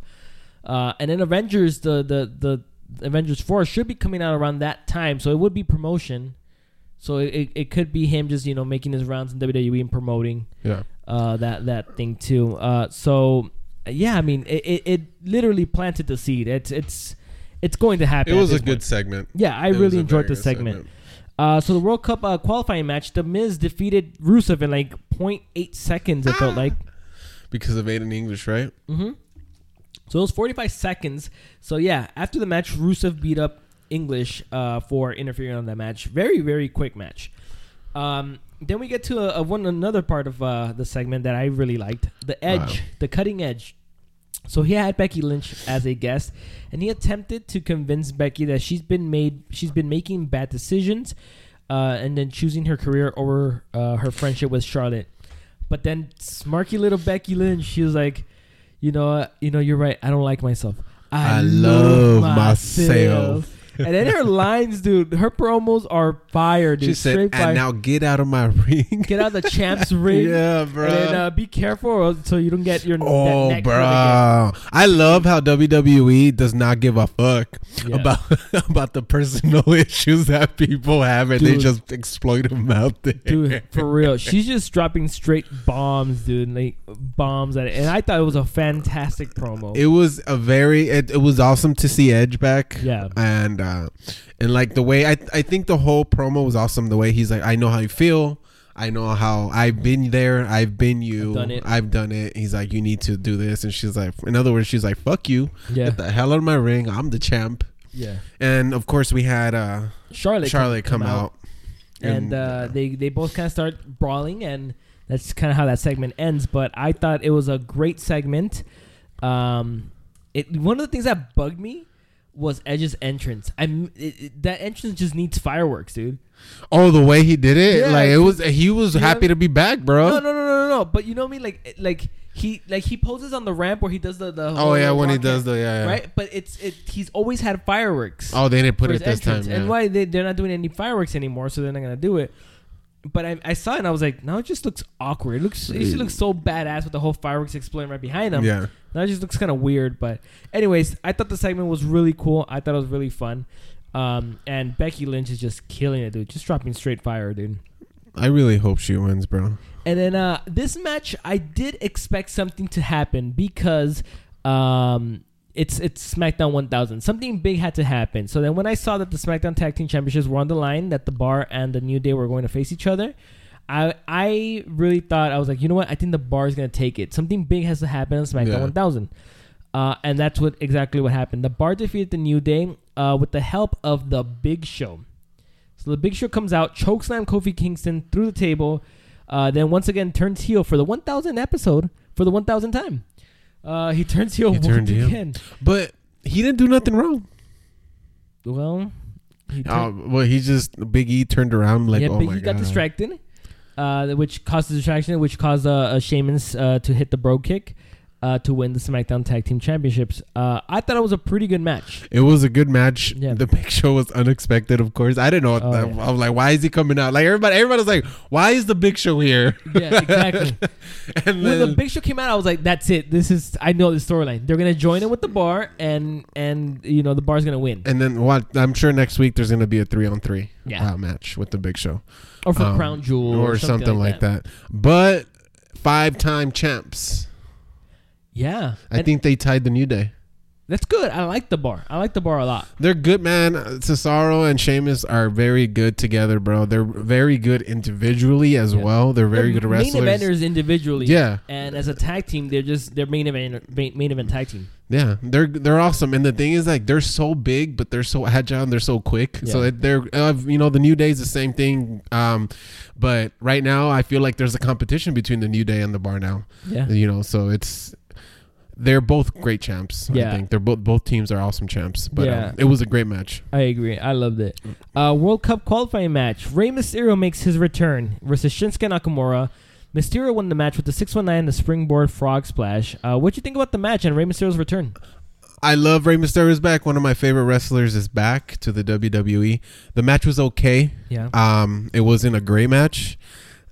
uh, and then Avengers, the the the Avengers Four should be coming out around that time. So it would be promotion. So it, it, it could be him just you know making his rounds in WWE and promoting Yeah. uh, that that thing too. Uh, so yeah, I mean, it, it, it literally planted the seed. It's it's it's going to happen. It was a good point. segment. Yeah, I It really enjoyed the good segment. Uh, so the World Cup uh, qualifying match, The Miz defeated Rusev in like 0.8 seconds. It felt like. because of Aiden English, right? Mm-hmm. So it was 45 seconds. So yeah, after the match, Rusev beat up English uh, for interfering on that match. Very very quick match. Um, then we get to a, a one another part of uh, the segment that I really liked, the edge, Wow. the cutting edge. So he had Becky Lynch as a guest, and he attempted to convince Becky that she's been made, she's been making bad decisions, uh, and then choosing her career over uh, her friendship with Charlotte. But then, smarky little Becky Lynch, she was like, "You know, you know, you're right. I don't like myself. I love myself." And then her lines, dude. Her promos are fire, dude. She said, Straight fire. "And now get out of my ring." Get out of the champs ring. yeah, bro. And then, uh, be careful so you don't get your Oh, neck bro! I love how WWE does not give a fuck Yeah. about about the personal issues that people have, and they just exploit them out there. Dude, for real. She's just dropping straight bombs, dude. Like bombs at it. And I thought it was a fantastic promo. it was a very it, it was awesome to see Edge back. Yeah. and uh, and like the way I I think the whole promo was awesome. The way he's like, I know how you feel. I know how I've been there. I've been you. I've done it. I've done it. He's like, you need to do this, and she's like, in other words, she's like, fuck you. yeah. Get the hell out of my ring. I'm the champ. Yeah. And of course, we had uh, Charlotte, Charlotte come, out. and uh, they they both kind of start brawling, and that's kind of how that segment ends. But I thought it was a great segment. Um, it one of the things that bugged me was Edge's entrance. I that entrance just needs fireworks, dude. oh, the way he did it, Yeah, like it was. He was you know- happy to be back, bro. No, no, no, no, no, no. But you know what I mean? Like, like he like he poses on the ramp where he does the the. Oh yeah, when he does the yeah, yeah. right. But it's it. He's always had fireworks. Oh, they didn't put it his this time. Yeah. And why they they're not doing any fireworks anymore, so they're not gonna do it. But I, I saw it and I was like, now it just looks awkward. It looks it just looks so badass with the whole fireworks exploding right behind them. yeah. Now it just looks kind of weird. But anyways, I thought the segment was really cool. I thought it was really fun. Um, and Becky Lynch is just killing it, dude. Just dropping straight fire, dude. I really hope she wins, bro. And then uh, this match, I did expect something to happen because um, it's it's SmackDown 1000. Something big had to happen. So then when I saw that the SmackDown Tag Team Championships were on the line, that the Bar and the New Day were going to face each other, I I really thought I was like, you know what? I think the Bar is gonna take it. Something big has to happen on SmackDown Yeah. 1000. Uh, and that's what exactly what happened. The Bar defeated the New Day uh, with the help of the Big Show. So the Big Show comes out, chokeslam Kofi Kingston through the table, uh, then once again turns heel for the 1000 episode for the 1000 time. Uh, he turns heel He turned heel. again. But he didn't do nothing wrong. Well, he turned- well, he just Big E turned around like, yeah, oh but my he god. got distracted, uh, which caused the distraction, which caused uh, uh, Sheamus uh, to hit the brogue kick uh, to win the SmackDown Tag Team Championships. Uh, I thought it was a pretty good match. It was a good match. Yeah. The Big Show was unexpected, of course. I didn't know. What Oh, that, yeah. I was like, why is he coming out? Like everybody, everybody was like, why is the Big Show here? Yeah, exactly. and when the Big Show came out, I was like, "That's it. This is I know the storyline. They're gonna join it with the bar, and and you know the bar's gonna win, and then what? I'm sure next week there's gonna be a three on three Yeah. uh, match with the Big Show or for um, Crown Jewel, or, something, like that. But five time champs. Yeah, I And think they tied the New Day. that's good. I like the bar. I like the bar a lot. They're good, man. Cesaro and Sheamus are very good together, bro. They're very good individually as Yeah. well. They're very They're good wrestlers. Main eventers individually, Yeah, and as a tag team, they're just they're main event main event tag team. yeah, they're they're awesome. And the thing is, like, they're so big, but they're so agile and they're so quick. So Yeah. it, they're, uh, you know, the New Day is the same thing. Um, but right now, I feel like there's a competition between the New Day and the Bar now. Yeah, You know, so it's they're both great champs. Yeah. I think they're both both teams are awesome champs. But Yeah. um, it was a great match. I agree. I loved it. Uh, World Cup qualifying match. Rey Mysterio makes his return versus Shinsuke Nakamura. Mysterio won the match with the 619 and the springboard frog splash. Uh, what do you think about the match and Rey Mysterio's return? I love Rey Mysterio's back. One of my favorite wrestlers is back to the WWE. The match was okay. Yeah. Um, it wasn't a great match.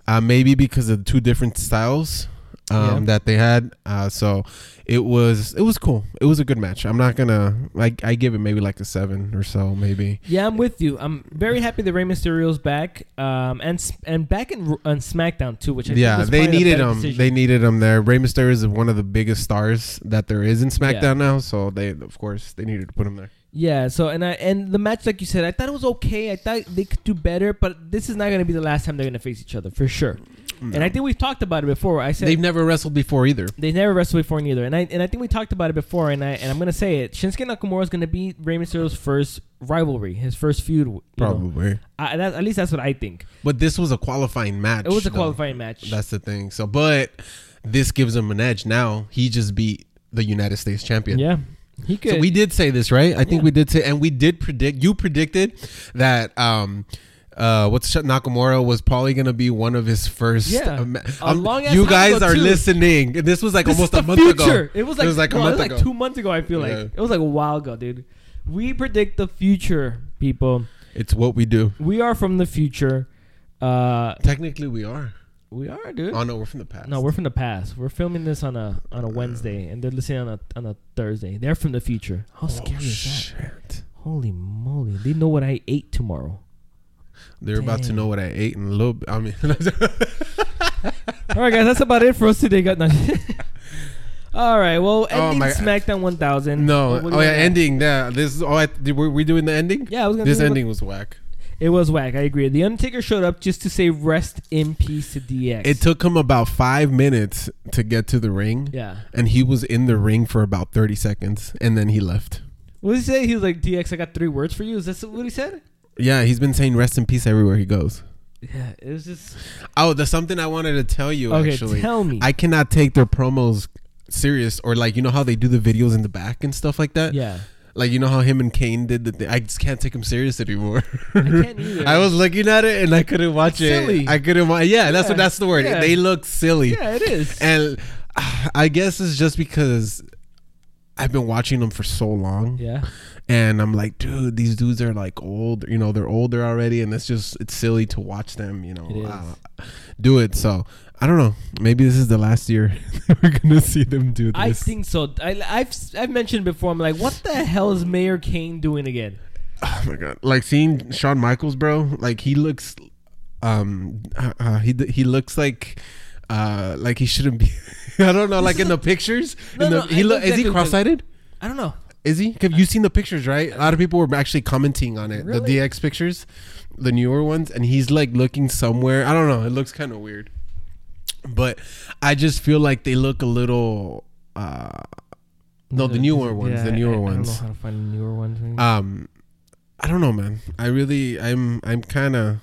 Uh, maybe because of the two different styles um, Yeah. that they had. Uh, so it was it was cool. It was a good match. I'm not gonna like I give it maybe like a seven or so maybe. Yeah, I'm with you. I'm very happy that Rey Mysterio's back, um, and and back in on SmackDown too, which I yeah, they needed him. decision. They needed him there. Rey Mysterio is one of the biggest stars that there is in SmackDown now. So they of course they needed to put him there. Yeah, so and I and the match, like you said, I thought it was okay. I thought they could do better, but this is not going to be the last time they're going to face each other for sure. And I think we've talked about it before. I said They've never wrestled before either. they never wrestled before neither, and I and I think we talked about it before, and I and I'm going to say it. Shinsuke Nakamura is going to be Rey Mysterio's first rivalry, his first feud. Probably. I, that, at least that's what I think. But this was a qualifying match. It was a though. qualifying match. That's the thing. So, but this gives him an edge now. He just beat the United States champion. yeah, he could. So we did say this, right? I think Yeah. we did say, and we did predict. You predicted that um, uh, what's Nakamura was probably gonna be one of his first. Yeah. um, um, you guys are too. listening. This was like This almost a month future. ago. It was like, it was like it was like two months ago. I feel like it was like a while ago, dude. we predict the future, people. It's what we do. We are from the future. Uh, Technically, we are. we are, dude. Oh no, we're from the past. No, we're from the past. We're filming this on a on a Wednesday, and they're listening on a on a Thursday. They're from the future. How Oh, scary is that? shit. Holy moly! They know what I ate tomorrow. They're about to know what I ate in a little bit. I mean, All right, guys, that's about it for us today. Got nothing. All right, well, Oh, ending my- SmackDown 1000. no. Oh yeah, ending. Yeah, this is. Oh, I, did, were we doing the ending? Yeah, I was gonna. This ending was whack. It was whack. I agree. The Undertaker showed up just to say rest in peace to DX. It took him about five minutes to get to the ring, Yeah. and he was in the ring for about thirty seconds, and then he left. What did he say? He was like, DX, I got three words for you. Is that what he said? Yeah, he's been saying rest in peace everywhere he goes. Yeah, it was just. Oh, there's something I wanted to tell you. Okay, actually, tell me. I cannot take their promos serious, or like you know how they do the videos in the back and stuff like that. yeah. Like you know how him and Kane did the thing. I just can't take him serious anymore. I can't either. I was looking at it and I couldn't watch it. Silly. I couldn't. wa- Yeah, that's Yeah, what that's the word. yeah. They look silly, Yeah, it is. and uh, I guess it's just because I've been watching them for so long, yeah. and I'm like, dude, these dudes are like old. You know, they're older already, and it's just it's silly to watch them. You know, It uh, do it. So I don't know. Maybe this is the last year we're gonna see them do this. I think so. I, I've I've mentioned before. I'm like, what the hell is Mayor Kane doing again? Oh my god! Like seeing Shawn Michaels, bro. Like he looks, um, uh, uh, he he looks like, uh, like he shouldn't be. I don't know. Like in the pictures, No, in the, no, he look. Is he cross-sighted? I don't know. Is he? Have you seen the pictures? Right. A lot of people were actually commenting on it. Really? The DX pictures, the newer ones, and he's like looking somewhere. I don't know. It looks kind of weird, but I just feel like they look a little. uh No, the newer ones. Yeah, the newer I, I ones. don't know how to find the newer ones. maybe. um i don't know man i really i'm i'm kind of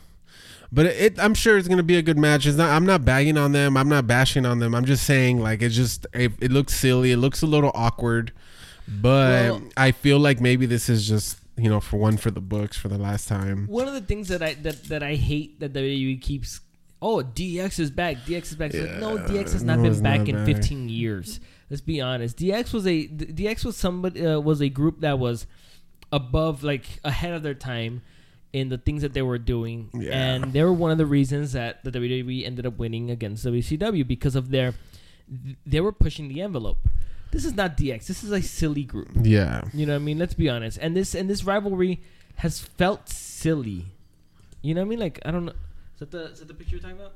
but it i'm sure it's gonna be a good match it's not i'm not bagging on them i'm not bashing on them i'm just saying like it's just it, it looks silly it looks a little awkward but Well- i feel like maybe this is just you know for one for the books for the last time One of the things that I that, that I hate that WWE keeps. Oh, DX is back. DX is back. It's like, no, DX has not no, been back not in back. 15 years. Let's be honest. DX was a DX was somebody uh, was a group that was above like ahead of their time in the things that they were doing, Yeah. and they were one of the reasons that the WWE ended up winning against WCW because of their they were pushing the envelope. This is not DX. This is a silly group. yeah You know what I mean? Let's be honest. And this and this rivalry has felt silly. You know what I mean? Like I don't know. Is that the is that the picture you're talking about?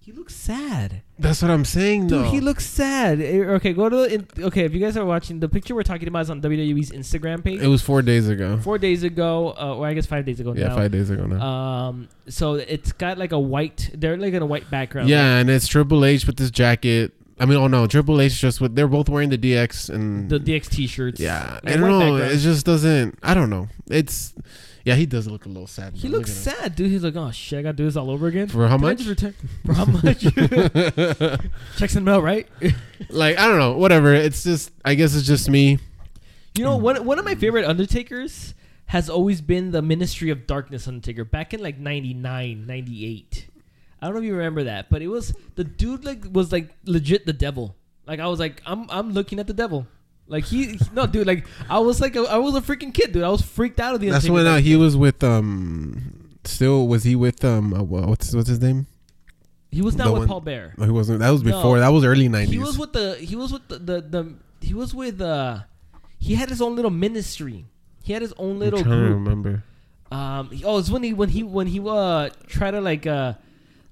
He looks sad. that's what i'm saying Dude, though he looks sad. Eh, Okay, go to the in, okay. If you guys are watching, the picture we're talking about is on WWE's Instagram page. it was four days ago Four days ago, uh, or I guess five days ago yeah now. five days ago now Um, so it's got like a white. They're like in a white background. yeah and it's triple h with this jacket i mean oh no triple h just with they're both wearing the dx and the DX T-shirts. Yeah, Yeah, I don't white know. background. It just doesn't. I don't know. It's yeah. He does look a little sad. He looks Look sad, dude. He's like, oh shit, I gotta do this all over again. For how much? return- For how much? Checks the mail, right? like I don't know. Whatever. It's just. I guess it's just me. You know, one one of my favorite Undertakers has always been the Ministry of Darkness Undertaker back in like 99, 98. I don't know if you remember that, but it was the dude like was like legit the devil. Like I was like I'm I'm looking at the devil. Like he, he- no dude like I was like a, I was a freaking kid dude. I was freaked out of the That's when uh, he was with um. Still was he with um? Uh, wha- what's what's his name? he was not the with one- Paul Bearer. No, he wasn't. That was No. before. That was early nineties. He was with the he was with the, the the he was with uh he had his own little ministry. He had his own I'm little trying to group. remember. Um. Oh, it's when he when he when he uh try to like uh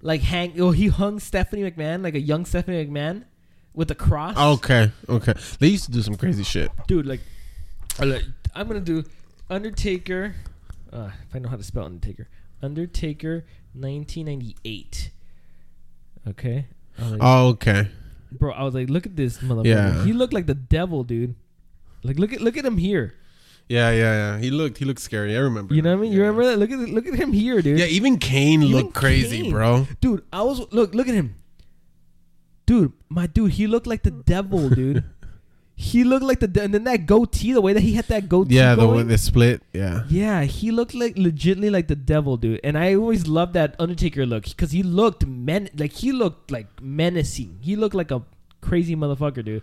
like hang. Oh, he hung Stephanie McMahon like a young Stephanie McMahon with a cross. Okay. Okay. They used to do some crazy shit. dude, like, like- I'm gonna do Undertaker. Uh, if I know how to spell Undertaker, Undertaker, 1998. Okay. Like, Oh, okay. bro, I was like, look at this motherfucker. Yeah. He looked like the devil, dude. Like, look at look at him here. Yeah, yeah, yeah. He looked. He looked scary. I remember. You know what I mean? You remember that? Look at look at him here, dude. Yeah. Even Kane Even looked crazy, Kane. bro. Dude, I was look look at him. Dude, my dude, he looked like the devil, dude. he looked like the de- and then that goatee, the way that he had that goatee. Yeah, the going, one the split. Yeah. Yeah, he looked like legitly like the devil, dude. And I always loved that Undertaker look because he looked men like he looked like menacing. He looked like a crazy motherfucker, dude.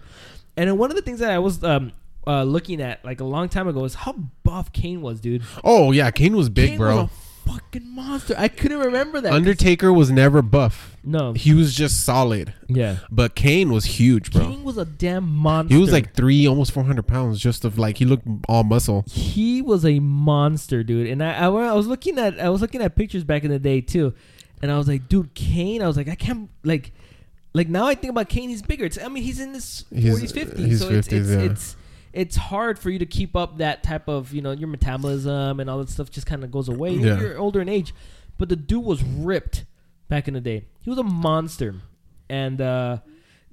And then one of the things that I was um uh, looking at like a long time ago is how buff Kane was, dude. Oh yeah, Kane was big, Kane bro. was fucking monster. I couldn't remember that. Undertaker was never buff. no, He was just solid. yeah. But Kane was huge, bro. Kane was a damn monster. He was like three, almost four hundred pounds, just of like he looked all muscle. he was a monster, dude. And I, I, I was looking at I was looking at pictures back in the day too, and I was like, dude, Kane. I was like, I can't like, like now I think about Kane. He's bigger. It's, I mean, he's in his He's- forties, fifties. he's So it's it's, yeah. it's it's hard for you to keep up that type of you know your metabolism and all that stuff just kind of goes away. Yeah. You're older in age, but the dude was ripped back in the day. He was a monster, and. uh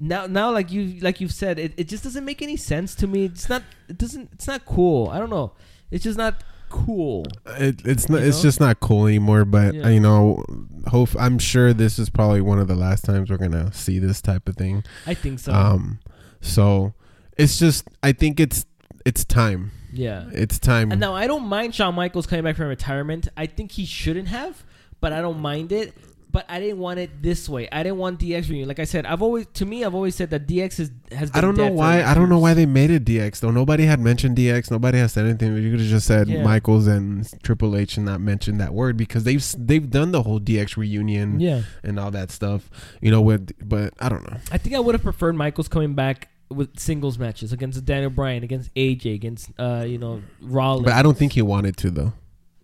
now, now, like you, like you've said, it, it just doesn't make any sense to me. It's not, it doesn't, it's not cool. I don't know. It's just not cool. It, it's not. You It's just not cool anymore. But Yeah. you know, hope I'm sure this is probably one of the last times we're gonna see this type of thing. I think so. Um, so it's just. I think it's it's time. yeah. It's time. And now I don't mind Shawn Michaels coming back from retirement. I think he shouldn't have, but I don't mind it. But I didn't want it this way. I didn't want DX reunion. Like I said, I've always to me I've always said that DX is, has. Been I don't know why. I don't know why they made it DX though. Nobody had mentioned DX. Nobody has said anything. You could have just said Yeah. Michaels and Triple H and not mentioned that word because they've they've done the whole DX reunion Yeah, and all that stuff. You know with But I don't know. I think I would have preferred Michaels coming back with singles matches against Daniel Bryan, against AJ, against uh you know Rollins. But I don't think he wanted to though.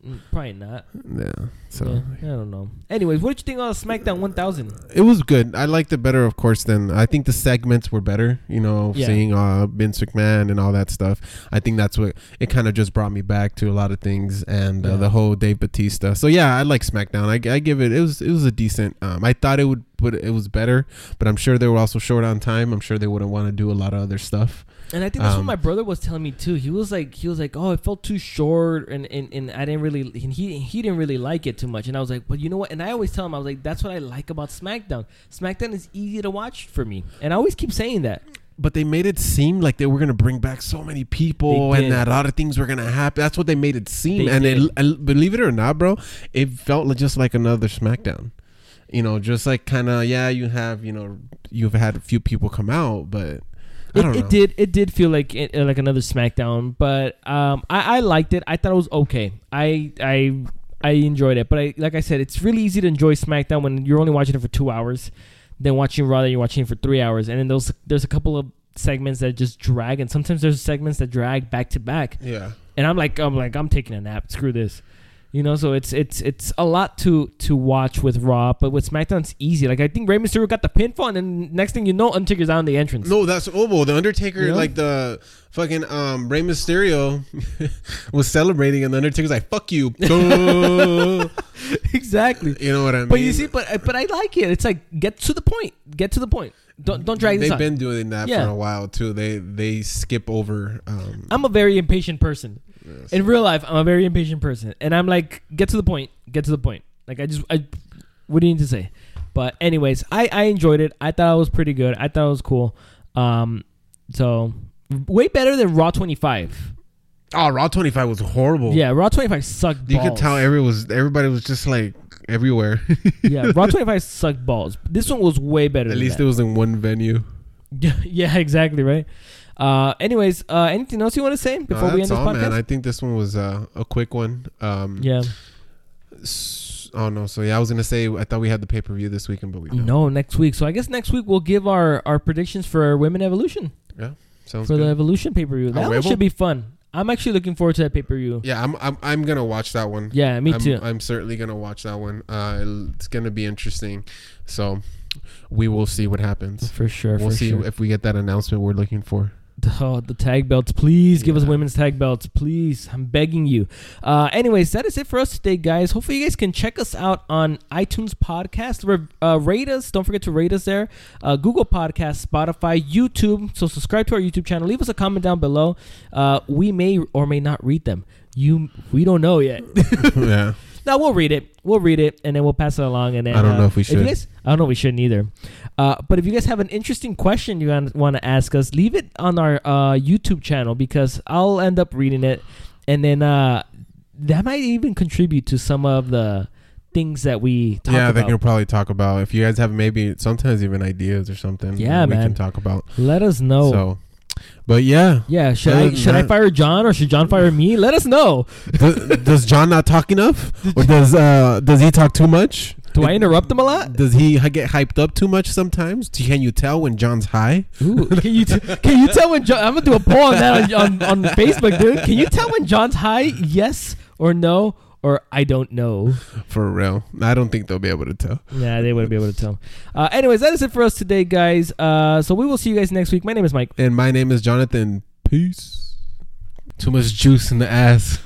Mm, probably not. Yeah. So Yeah, I don't know. Anyways, what did you think of SmackDown 1000? it was good. I liked it better, of course. Than I think the segments were better. You know, Yeah. seeing uh Vince McMahon and all that stuff. I think that's what it kind of just brought me back to a lot of things and uh, the whole Dave Batista. So yeah, I like SmackDown. I, I give it. It was it was a decent. Um, I thought it would, but it was better. But I'm sure they were also short on time. I'm sure they wouldn't want to do a lot of other stuff. And I think that's what Um, my brother was telling me too. He was like, he was like, oh, it felt too short, and, and, and I didn't really, and he he didn't really like it too much. And I was like, but you know what? And I always tell him, I was like, that's what I like about SmackDown. SmackDown is easy to watch for me, and I always keep saying that. But they made it seem like they were gonna bring back so many people, and that a lot of things were gonna happen. That's what they made it seem. They and it, and believe it or not, bro, it felt just like another SmackDown. You know, just like kind of yeah, you have you know you've had a few people come out, but It, it did it did feel like it, like another SmackDown, but um, I, I liked it. I thought it was okay. I I I enjoyed it, but I like I said, it's really easy to enjoy SmackDown when you're only watching it for two hours, then watching Raw that you're watching it for three hours, and then those there's a couple of segments that just drag, and sometimes there's segments that drag back to back, Yeah. and I'm like I'm like I'm taking a nap. Screw this. You know, so it's it's it's a lot to to watch with Raw, but with SmackDown it's easy. Like I think Rey Mysterio got the pinfall, and then next thing you know, Undertaker's out in the entrance. No, that's oh well, the Undertaker, You know? like the fucking um Rey Mysterio was celebrating, and the Undertaker's like, "Fuck you." Exactly. you know what I mean? But you see, but but I like it. It's like get to the point. Get to the point. Don't don't drag They've out. been doing that Yeah. for a while too. They they skip over. Um, I'm a very impatient person. Yes. In real life, I'm a very impatient person, and I'm like, get to the point. Get to the point. Like I just, I, what do you need to say? But anyways, I I enjoyed it. I thought it was pretty good. I thought it was cool. Um, so way better than Raw 25. oh, Raw 25 was horrible. Yeah, Raw 25 sucked. You could tell every was everybody was just like everywhere. yeah, Raw 25 sucked balls. This one was way better. At least that. it was in one venue. Yeah, yeah, exactly, right. Uh, anyways, uh, anything else you want to say before No, we end this all, podcast? man. I think this one was uh, a quick one. Um, yeah. s- Oh no. So yeah, I was gonna say I thought we had the pay per view this weekend, but we don't. No, next week. So I guess next week we'll give our our predictions for Women Evolution Yeah, Sounds good. for the. Evolution pay per view. That one should be fun. I'm actually looking forward to that pay per view. yeah, I'm, I'm I'm gonna watch that one. Yeah, me I'm, too. I'm certainly gonna watch that one. Uh, it's gonna be interesting. So we will see what happens. for sure. We'll for see sure. if we get that announcement we're looking for. Oh, the tag belts, please give us women's tag belts, please. I'm begging you. Uh, anyways, that is it for us today, guys. Hopefully, you guys can check us out on iTunes Podcast. Re- uh, rate us. Don't forget to rate us there. Uh, Google Podcast, Spotify, YouTube. So subscribe to our YouTube channel. Leave us a comment down below. Uh, we may or may not read them. You, we don't know yet. yeah. No, we'll read it. We'll read it, and then we'll pass it along. And then I don't uh, know if we you should. guys, I don't know. if We shouldn't either. Uh, but if you guys have an interesting question you want to ask us, leave it on our uh, YouTube channel because I'll end up reading it, and then uh, that might even contribute to some of the things that we talk yeah, they about. can probably talk about if you guys have maybe sometimes even ideas or something. Yeah, we man. can talk about. Let us know. So But yeah, Yeah, should I should I fire Jon or should Jon fire me? Let us know. does, does Jon not talk enough, or does uh does he talk too much? Do I interrupt him a lot? Does he get hyped up too much sometimes? Can you tell when Jon's high? Ooh, can you t- can you tell when Jon? I'm gonna do a poll on that on, on, on Facebook, dude. Can you tell when Jon's high? Yes or no or I don't know. For real, I don't think they'll be able to tell. Yeah, they wouldn't be able to tell. Uh, anyways, that is it for us today, guys. Uh, so we will see you guys next week. My name is Mike. And my name is Jonathan. Peace. Too much juice in the ass.